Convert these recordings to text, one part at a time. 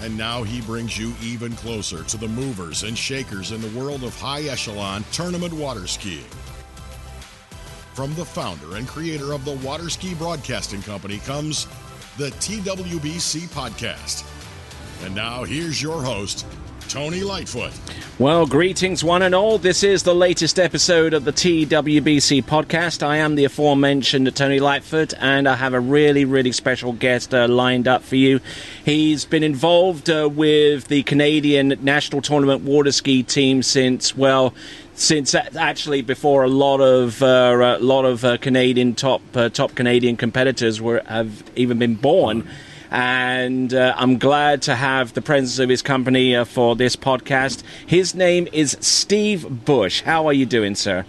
And now he brings you even closer to the movers and shakers in the world of high echelon tournament water skiing. From the founder and creator of the Water Ski Broadcasting Company comes the TWBC Podcast. And now here's your host, Tony Lightfoot. Well, greetings, one and all. This is the latest episode of the TWBC podcast. I am the aforementioned Tony Lightfoot, and I have a really, really special guest uh, lined up for you. He's been involved uh, with the Canadian National Tournament water ski team since, well, since actually before a lot of uh, a lot of uh, Canadian top uh, top Canadian competitors were have even been born and uh, I'm glad to have the presence of his company uh, for this podcast. His name is Steve Bush. How are you doing, sir?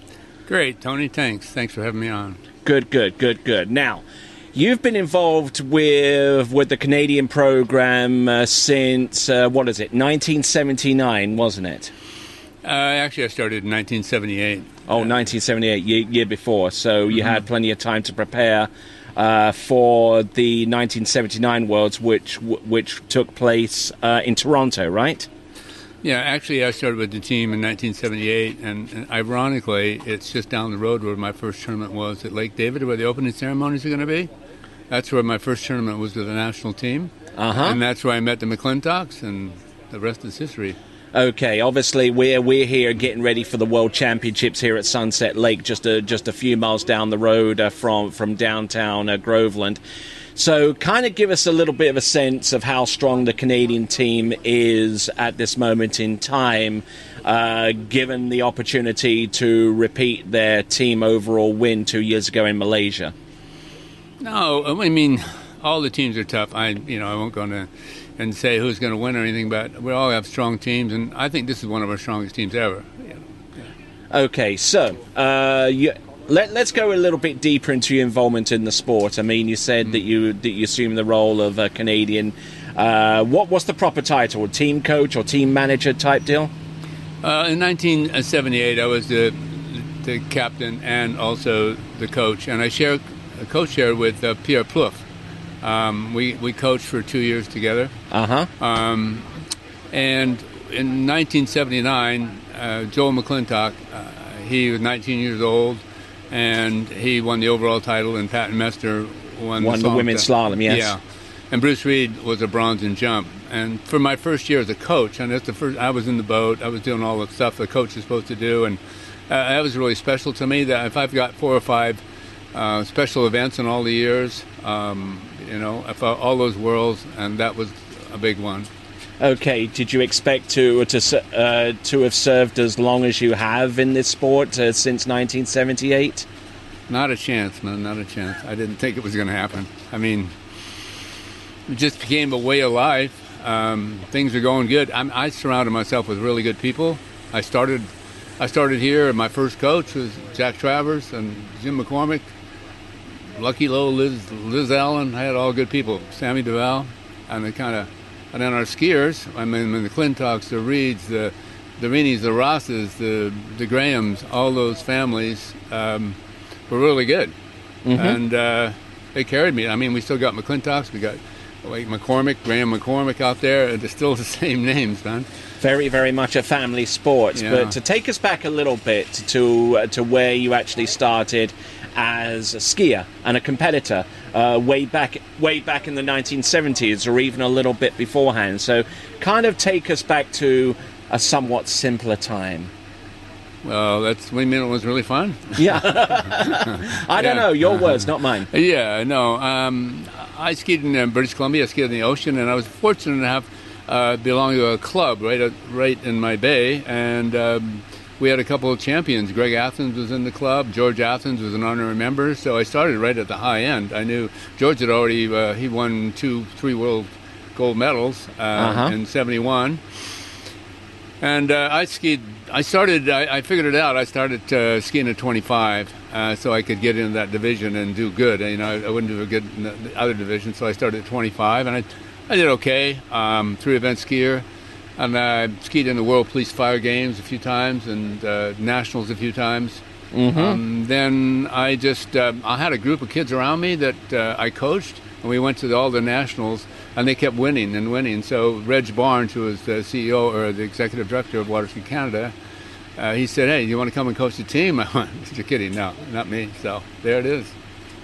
Great, Tony. Thanks. Thanks for having me on. Good, good, good, good. Now, you've been involved with with the Canadian program uh, since uh, what is it, 1979, wasn't it? Uh, actually, I started in 1978. Oh, 1978, year, year before. So you mm-hmm. had plenty of time to prepare uh, for the 1979 Worlds, which which took place uh, in Toronto, right? Yeah, actually, I started with the team in 1978, and, and, ironically, it's just down the road where my first tournament was at Lake David, where the opening ceremonies are going to be. That's where my first tournament was with the national team, uh-huh. and that's where I met the McClintocks, and the rest is history. Okay, obviously we're we're here getting ready for the World Championships here at Sunset Lake, just a just a few miles down the road uh, from from downtown uh, Groveland. So, kind of give us a little bit of a sense of how strong the Canadian team is at this moment in time, uh, given the opportunity to repeat their team overall win two years ago in Malaysia. No, I mean all the teams are tough. I you know I won't go into and say who's going to win or anything, but we all have strong teams, and I think this is one of our strongest teams ever. Yeah. Okay, so uh, you, let, us go a little bit deeper into your involvement in the sport. I mean, you said mm. that you that you assumed the role of a Canadian. Uh, what was the proper title? Team coach or team manager type deal? Uh, in 1978, I was the the captain and also the coach, and I share co-shared with uh, Pierre Plouffe. Um, we we coached for two years together. Uh huh. Um, and in 1979, uh, Joel McClintock, uh, he was 19 years old, and he won the overall title, and Pat Messner won, won the, the women's slalom. Yes. Yeah. And Bruce Reed was a bronze in jump. And for my first year as a coach, and that's the first, I was in the boat. I was doing all the stuff the coach is supposed to do, and uh, that was really special to me. That if I've got four or five uh, special events in all the years, um, you know, all those worlds, and that was a big one. Okay, did you expect to to uh, to have served as long as you have in this sport uh, since 1978? Not a chance, man. Not a chance. I didn't think it was going to happen. I mean, it just became a way of life. Um, things are going good. I'm, I surrounded myself with really good people. I started, I started here. And my first coach was Jack Travers and Jim McCormick. Lucky Lowe, Liz, Liz Allen, I had all good people. Sammy Duvall, and they kind of, and then our skiers. I mean, the Clintocks, the Reeds, the the Reaneys, the Rosses, the the Grahams, all those families um, were really good, mm-hmm. and uh, they carried me. I mean, we still got McClintocks, we got like McCormick, Graham McCormick out there. They're still the same names, man. Very, very much a family sport. Yeah. But to take us back a little bit to uh, to where you actually started as a skier and a competitor uh, way back way back in the 1970s or even a little bit beforehand. So, kind of take us back to a somewhat simpler time. Well, that's what you mean it was really fun. Yeah, I don't know your words, not mine. Yeah, no. Um, I skied in uh, British Columbia. I skied in the ocean, and I was fortunate enough uh, belong to a club right at, right in my bay, and. Um, we had a couple of champions. Greg Athans was in the club. George Athans was an honorary member. So I started right at the high end. I knew George had already uh, he won two, three world gold medals uh, Uh-huh. in '71. And uh, I skied. I started. I, I figured it out. I started uh, skiing at 25, uh, so I could get into that division and do good. You know, I, I wouldn't do a good in the the other division, so I started at 25, and I, I did okay. Um, three event skier, and I skied in the World Police Fire Games a few times and uh, nationals a few times. Um, then I just um, I had a group of kids around me that uh, I coached, and we went to all the nationals, and they kept winning and winning. So Reg Barnes, who was the CEO or the executive director of Waterski Canada, uh, he said, "Hey, you want to come and coach the team?" I went, "You're kidding? No, not me." So there it is.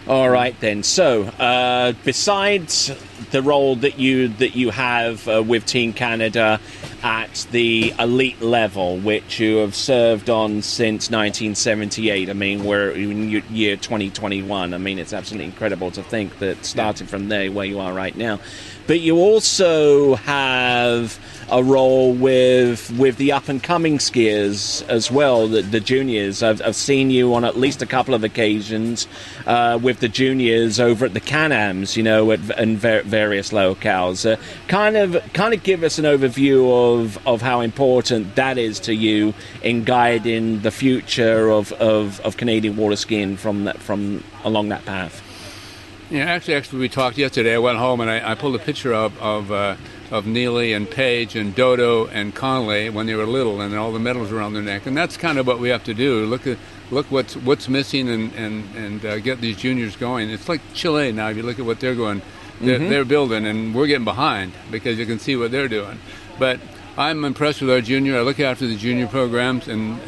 All right then. So, uh, besides the role that you that you have uh, with Team Canada at the elite level, which you have served on since 1978, I mean, we're in year 2021. I mean, it's absolutely incredible to think that starting from there, where you are right now. But you also have a role with with the up and coming skiers as well, the, the juniors. I've, I've seen you on at least a couple of occasions uh, with the juniors over at the Can-Ams, you know, at and ver- various locales. Uh, kind of kind of give us an overview of, of how important that is to you in guiding the future of, of, of Canadian water skiing from that from along that path. Yeah, actually, actually, we talked yesterday. I went home and I, I pulled a picture of of, uh, of Neely and Paige and Dodo and Conley when they were little, and all the medals around their neck. And that's kind of what we have to do. Look at look what's what's missing and and and uh, get these juniors going. It's like Chile now. If you look at what they're going, they're, they're building, and we're getting behind because you can see what they're doing. But I'm impressed with our junior. I look after the junior programs and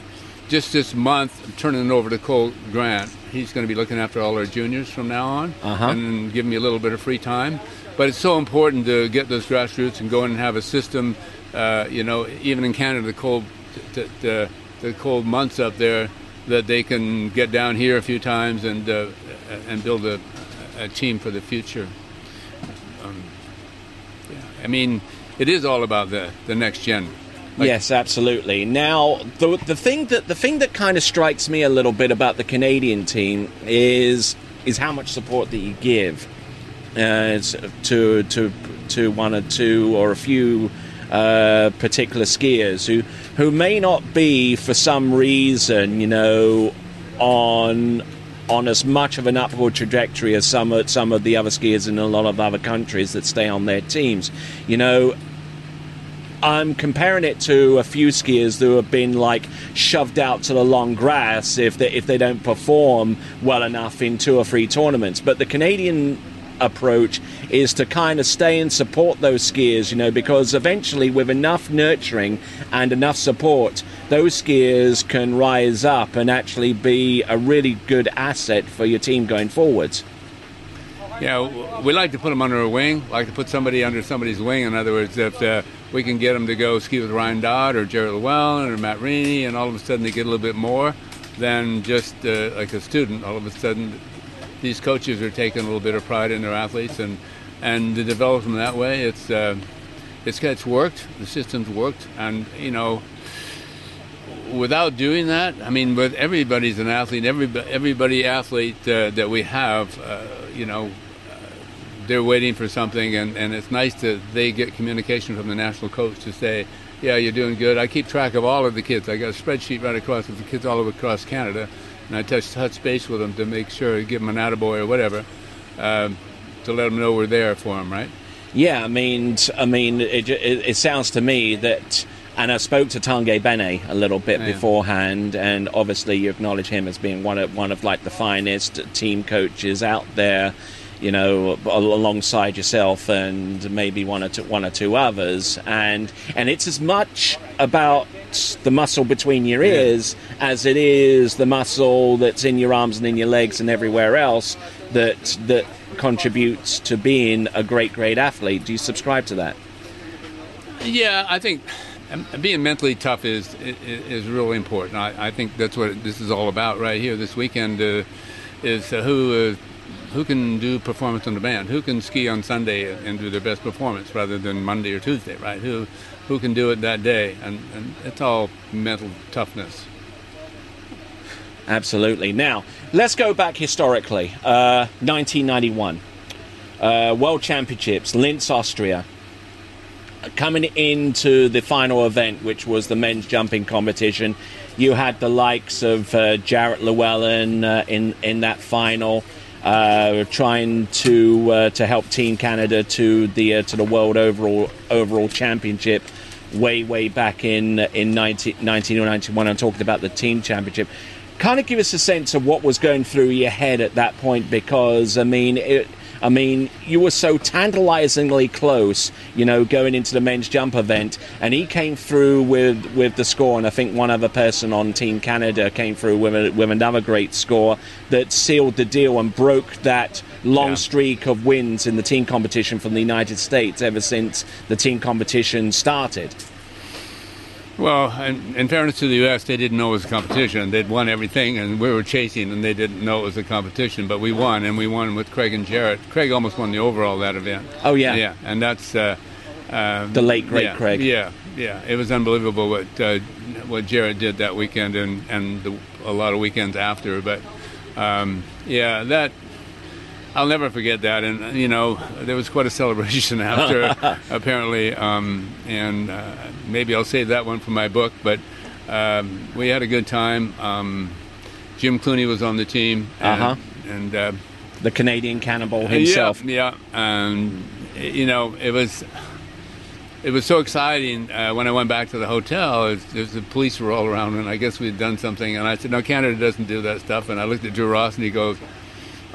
just this month, I'm turning it over to Cole Grant. He's going to be looking after all our juniors from now on Uh-huh. and giving me a little bit of free time. But it's so important to get those grassroots and go in and have a system. Uh, you know, even in Canada, the cold, the, the, the cold months up there, that they can get down here a few times and uh, and build a, a team for the future. Um, yeah. I mean, it is all about the the next gen. Like- yes, absolutely. Now, the the thing that the thing that kind of strikes me a little bit about the Canadian team is is how much support that you give uh, to to to one or two or a few uh, particular skiers who who may not be for some reason, you know, on on as much of an upward trajectory as some some of the other skiers in a lot of other countries that stay on their teams. You know, I'm comparing it to a few skiers who have been like shoved out to the long grass if they if they don't perform well enough in two or three tournaments. But the Canadian approach is to kind of stay and support those skiers, you know, because eventually with enough nurturing and enough support, those skiers can rise up and actually be a really good asset for your team going forwards. Yeah, we like to put them under a wing. Like to put somebody under somebody's wing. In other words, if uh, we can get them to go ski with Ryan Dodd or Jared Llewellyn or Matt Reaney, and all of a sudden they get a little bit more than just uh, like a student. All of a sudden, these coaches are taking a little bit of pride in their athletes, and and to develop them that way, it's uh, it's it's worked. The system's worked, and you know without doing that, I mean, with everybody's an athlete. Everybody, everybody athlete uh, that we have, uh, you know, they're waiting for something, and, and it's nice that they get communication from the national coach to say, "Yeah, you're doing good." I keep track of all of the kids. I got a spreadsheet right across with the kids all over across Canada, and I touch touch base with them to make sure, give them an attaboy or whatever, um, to let them know we're there for them, right? Yeah, I mean, I mean, it, it, it sounds to me that, and I spoke to Tanguy Bene a little bit Yeah. beforehand, and obviously you acknowledge him as being one of one of like the finest team coaches out there, you know, alongside yourself and maybe one or two, one or two others, and and it's as much about the muscle between your ears as it is the muscle that's in your arms and in your legs and everywhere else that that contributes to being a great great athlete do you subscribe to that Yeah, I think um, being mentally tough is is, is really important. I, I think that's what this is all about right here this weekend. Uh, is who uh, who can do performance on demand? Who can ski on Sunday and do their best performance rather than Monday or Tuesday? Right? Who who can do it that day? And and it's all mental toughness. absolutely now let's go back historically uh, 1991 uh, world championships linz austria coming into the final event, which was the men's jumping competition, you had the likes of uh, Jarrett Llewellyn uh, in in that final. Uh, trying to uh, to help Team Canada to the uh, to the world overall overall championship way way back in in 19, 1991. I'm talking about the team championship. Kind of give us a sense of what was going through your head at that point, because I mean, it, I mean, you were so tantalizingly close, you know, going into the men's jump event, and he came through with, with the score, and I think one other person on Team Canada came through with, with another great score that sealed the deal and broke that long Yeah. streak of wins in the team competition from the United States ever since the team competition started. Well, in, in fairness to the U.S., they didn't know it was a competition. They'd won everything, and we were chasing, and they didn't know it was a competition. But we won, and we won with Craig and Jarrett. Craig almost won the overall that event. Oh, yeah. yeah, and that's uh, uh, The late, great yeah, Craig. Yeah, yeah, it was unbelievable what uh, what Jarrett did that weekend, and and the, a lot of weekends after. But um, yeah, that I'll never forget that. And you know, there was quite a celebration after, apparently. Um, and uh, maybe I'll save that one for my book. But um, we had a good time. Um, Jim Clooney was on the team. And, Uh-huh. And uh, The Canadian cannibal himself. yeah, yeah. Um, you know, it was it was so exciting uh, when I went back to the hotel. It was the police were all around, and I guess we'd done something. And I said, "No, Canada doesn't do that stuff." And I looked at Drew Ross, and he goes.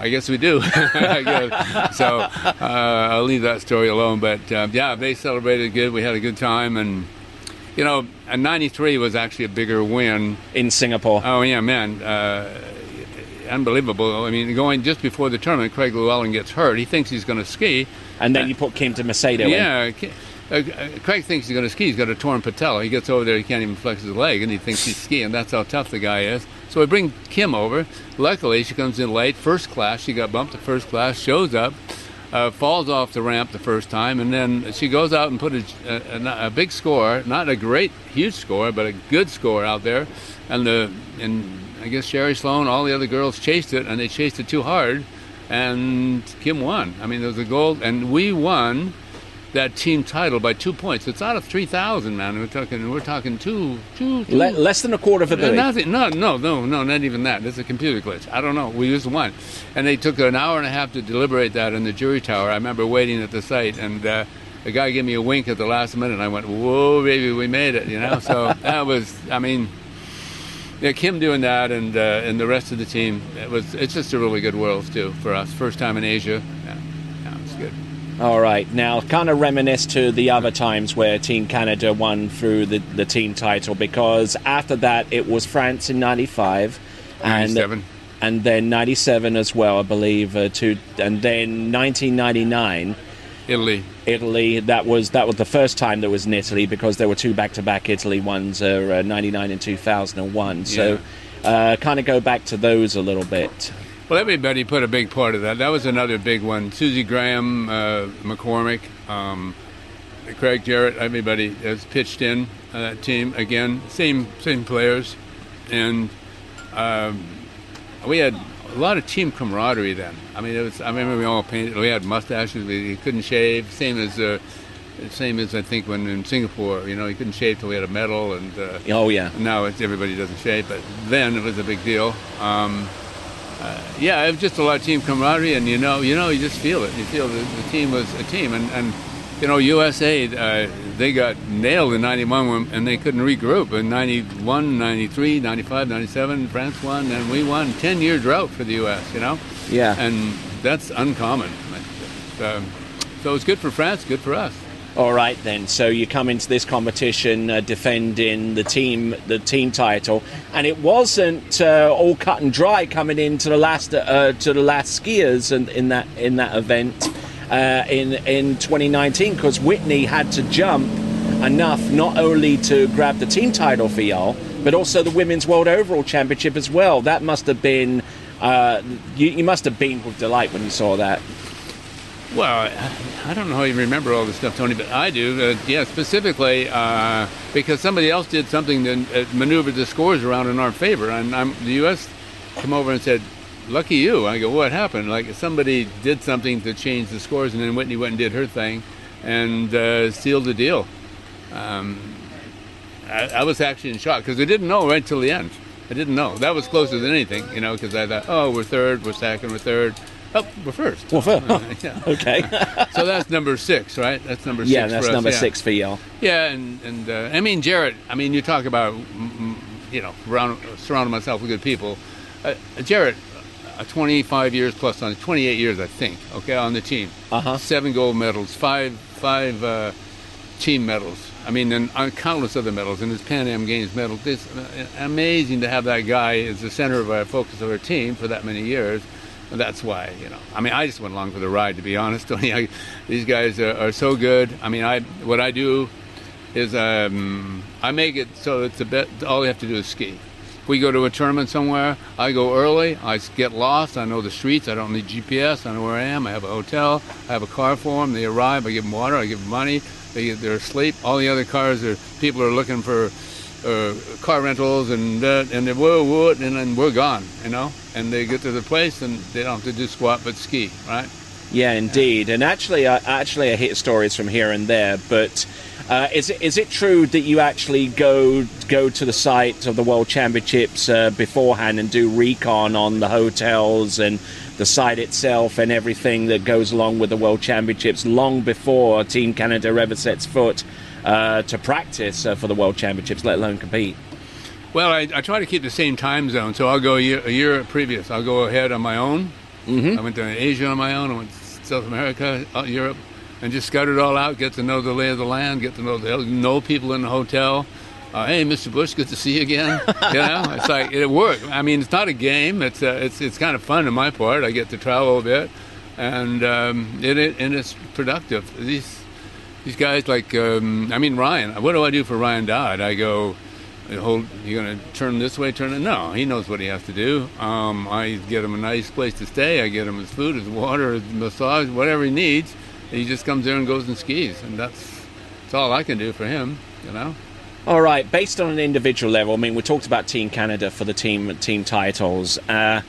I guess we do. Guess. So uh, I'll leave that story alone. But uh, yeah, they celebrated good. We had a good time, and you know, and '93 was actually a bigger win in Singapore. Oh yeah, man, uh, unbelievable. I mean, going just before the tournament, Craig Llewellyn gets hurt. He thinks he's going to ski. and then you put Kim de Macedo in. Yeah, K- uh, uh, Craig thinks he's going to ski. He's got a torn patella. He gets over there, he can't even flex his leg, and he thinks he's skiing. That's how tough the guy is. So we bring Kim over. Luckily, she comes in late, first class. She got bumped to first class, shows up. Uh, falls off the ramp the first time, and then she goes out and put a, a, a big score, not a great, huge score, but a good score out there. And the and I guess Sherri Slone, all the other girls chased it, and they chased it too hard, and Kim won. I mean, there was a gold, and we won that team title by two points. It's out of three thousand, man. We're talking, we're talking two, two, two Le- less than a quarter of a billion. Nothing. No, no, no, no, not even that. It's a computer glitch. I don't know. We just won, and they took an hour and a half to deliberate that in the jury tower. I remember waiting at the site, and uh, the guy gave me a wink at the last minute. and I went, "Whoa, baby, we made it!" You know. So that was. I mean, yeah, Kim doing that, and uh, and the rest of the team. It was. It's just a really good world too for us. First time in Asia. Yeah, yeah it's good. All right, now kind of reminisce to the other times where Team Canada won through the, the team title because after that it was France in '95 and 97. and then '97 as well, I believe, uh, to and then 1999 Italy. Italy. That was that was the first time there was in Italy because there were two back-to-back Italy ones, uh, uh, '99 and 2001. So, uh, kind of go back to those a little bit. Well, everybody put a big part of that. That was another big one. Susie Graham, uh, McCormick, um, Craig Jarrett, everybody has pitched in uh, that team again. Same same players, and um, we had a lot of team camaraderie then. I mean, it was. I remember we all painted. We had mustaches. We couldn't shave. Same as. Uh, same as I think when in Singapore, you know, you couldn't shave till we had a medal, and uh, Oh yeah. now it's everybody doesn't shave, but then it was a big deal. Um, uh, yeah, it was just a lot of team camaraderie, and you know, you know, you just feel it. You feel the, the team was a team, and, and you know, USA uh, they got nailed in '91 when- and they couldn't regroup. In '91, '93, '95, '97, France won, and we won. Ten year drought for the U.S. You know, Yeah. and that's uncommon. Um, so it's good for France, good for us. All right then. So you come into this competition uh, defending the team the team title, and it wasn't uh, all cut and dry coming into the last uh, to the last skiers in, in that in that event uh, in in 2019 because Whitney had to jump enough not only to grab the team title for y'all, but also the women's world overall championship as well. That must have been. Uh, you, you must have been with delight when you saw that. Well, I- don't know how you remember all this stuff, Tony, but I do. Uh, yeah, specifically uh, because somebody else did something that uh, maneuvered the scores around in our favor, and I'm, the U.S. come over and said, "Lucky you." I go, "What happened?" Like somebody did something to change the scores, and then Whitney went and did her thing, and uh, sealed the deal. Um, I, I, was actually in shock because I didn't know right till the end. I didn't know. That was closer than anything, you know, because I thought, oh, we're third, we're second, we're third. Oh, we're first. Well, first. Uh, yeah. okay. so that's number six, right? That's number six. Yeah, that's number yeah. six for y'all. Yeah, and and uh, I mean Jarrett. I mean, you talk about you know around, surrounding myself with good people. Uh, Jarrett, uh, 25 years plus on 28 years, I think. Okay, on the team. Uh-huh. Seven gold medals, five five uh, team medals. I mean, and uh, countless other medals, and his Pan Am Games medal. It's uh, amazing to have that guy as the center of our focus of our team for that many years. That's why, you know. I mean, I just went along for the ride, to be honest, Tony. I, these guys are, are, so good. I mean, I what I do is um, I make it so it's a bit. All you have to do is ski. If we go to a tournament somewhere, I go early. I get lost. I know the streets. I don't need GPS. I know where I am. I have a hotel. I have a car for them. They arrive. I give them water. I give them money. They they're asleep. All the other cars are people are looking for uh, car rentals and and they whoa whoa and then we're gone. You know, and they get to the place and they don't have to do squat but ski. Right. Yeah, indeed. And actually, uh, actually, I hear stories from here and there, but uh, is it is it true that you actually go go to the site of the World Championships uh, beforehand and do recon on the hotels and the site itself and everything that goes along with the World Championships long before Team Canada ever sets foot uh, to practice uh, for the World Championships, let alone compete? Well, I, I, try to keep the same time zone, so I'll go a year, a year previous. I'll go ahead on my own. Mm-hmm. I went to Asia on my own. I went to South America, uh, Europe and just scout it all out, get to know the lay of the land, get to know the, know people in the hotel. Uh, hey, Mr. Bush, good to see you again. you know, it's like it worked. I mean, it's not a game. It's uh, it's it's kind of fun on my part. I get to travel a bit, and um, it, it and it's productive. These these guys like um, I mean Ryan. What do I do for Ryan Dodd? I go. Hold, you're gonna turn this way, turn it. No, he knows what he has to do. Um, I get him a nice place to stay. I get him his food, his water, his massage, whatever he needs he just comes there and goes and skis, and that's that's all I can do for him, you know. All right, based on an individual level, I mean, we talked about Team Canada for the team team titles. Uh,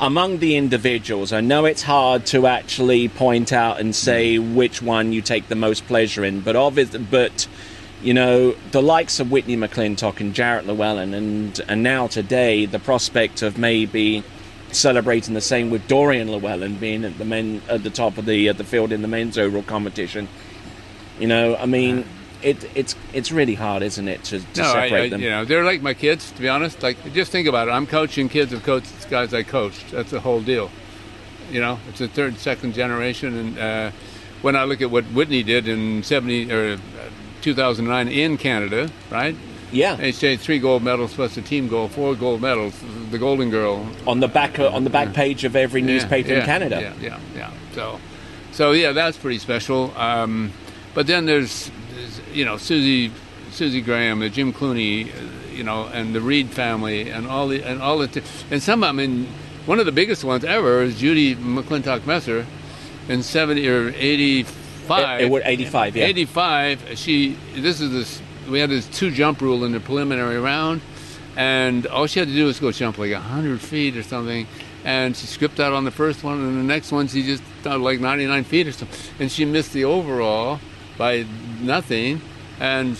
among the individuals, I know it's hard to actually point out and say which one you take the most pleasure in, but obviously, but you know, the likes of Whitney McClintock and Jarrett Llewellyn, and and now today the prospect of maybe celebrating the same with Dorian Llewellyn being at the men at the top of the uh, the field in the men's overall competition. You know, I mean, it, it's it's really hard, isn't it, to, to no, separate I, I, them? You know, they're like my kids. To be honest, like just think about it. I'm coaching kids of coaches guys I coached. That's the whole deal. You know, it's a third, second generation, and uh, when I look at what Whitney did in '70 or uh, 2009 in Canada, right? Yeah, and she had three gold medals plus a team gold, four gold medals. The Golden Girl on the back on the back page of every newspaper yeah, in Canada. Yeah, yeah, yeah. So, so yeah, that's pretty special. Um, but then there's, you know, Susie, Susie Graham, the Jim Clooney, uh, you know, and the Reed family, and all the and all the t- and some. I mean, one of the biggest ones ever is Judy McClintock Messner, in seventy or eighty five. It, it, 85, yeah. 85. She. This is this we had this two jump rule in the preliminary round, and all she had to do was go jump like hundred feet or something. And she skipped out on the first one, and the next one she just like 99 feet or something, and she missed the overall by nothing. And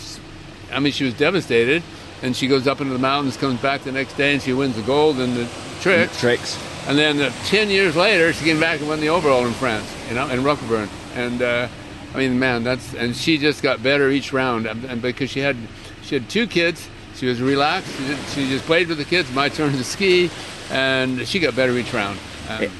I mean, she was devastated. And she goes up into the mountains, comes back the next day, and she wins the gold in the tricks. Tricks. And then uh, 10 years later, she came back and won the overall in France, you know, in Roquebrune. And uh, I mean, man, that's and she just got better each round, and because she had she had two kids, she was relaxed. She, did, she just played with the kids. My turn to ski, and she got better each round. Um,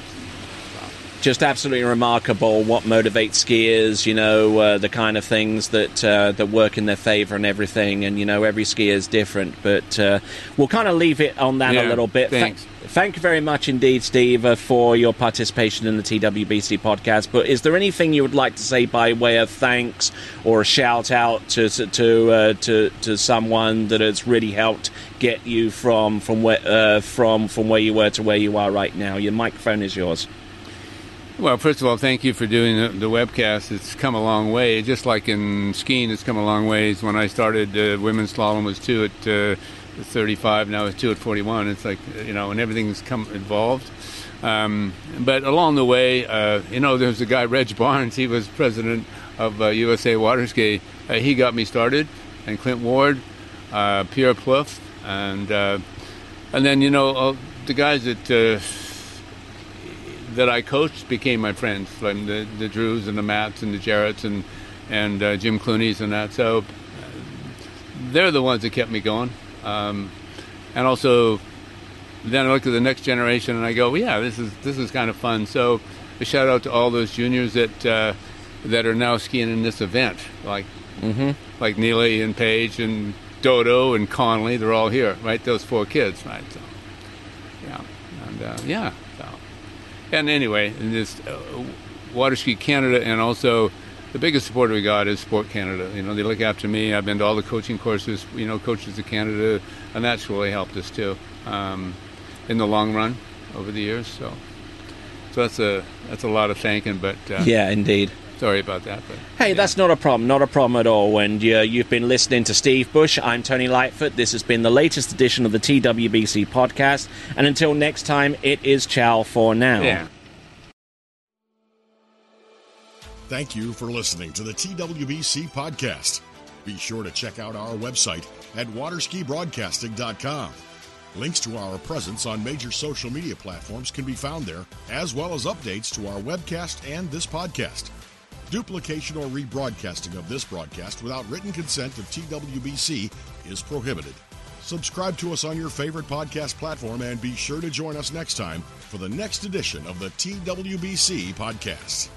just absolutely remarkable what motivates skiers you know uh, the kind of things that uh, that work in their favor and everything. And you know every skier is different. But uh, we'll kind of leave it on that yeah, a little bit. Thanks. Th- thank you very much indeed steve uh, for your participation in the twbc podcast. But is there anything you would like to say by way of thanks or a shout out to to uh, to, to someone that has really helped get you from from where uh, from from where you were to where you are right now? Your microphone is yours well, first of all, thank you for doing the, the, webcast. It's come a long way. Just like in skiing, it's come a long ways. When I started, uh, women's slalom was two at uh, 35. Now it's two at 41. It's like you know, and everything's come involved. Um, but along the way, uh, you know, there's a guy, Reg Barnes. He was president of uh, USA Waterski. Uh, he got me started, and Clint Ward, uh, Pierre Plouffe, and uh, and then you know uh, the guys that uh, that I coached became my friends, like the the Drews and the Matts and the Jarretts and and uh, Jim Clooney's and that. So uh, they're the ones that kept me going. Um, and also, then I look at the next generation and I go, well, yeah, this is this is kind of fun. So a shout out to all those juniors that uh, that are now skiing in this event, like Mm-hmm. like Neely and Paige and Dodo and Conley. They're all here, right? Those four kids, right? So, yeah, and uh, yeah. And anyway, in this uh, Water Ski Canada, and also the biggest support we got is Sport Canada. You know, they look after me. I've been to all the coaching courses. You know, coaches of Canada, and that's really helped us too um, in the long run over the years. So, so that's a that's a lot of thanking. But uh, Yeah, indeed. Sorry about that. But Hey, yeah. that's not a problem, not a problem at all. And uh, you've been listening to Steve Bush. I'm Tony Lightfoot. This has been the latest edition of the TWBC podcast. And until next time, it is ciao for now. yeah. Thank you for listening to the TWBC podcast. Be sure to check out our website at waterskibroadcasting.com. Links to our presence on major social media platforms can be found there, as well as updates to our webcast and this podcast. Duplication or rebroadcasting of this broadcast without written consent of TWBC is prohibited. Subscribe to us on your favorite podcast platform and be sure to join us next time for the next edition of the TWBC podcast.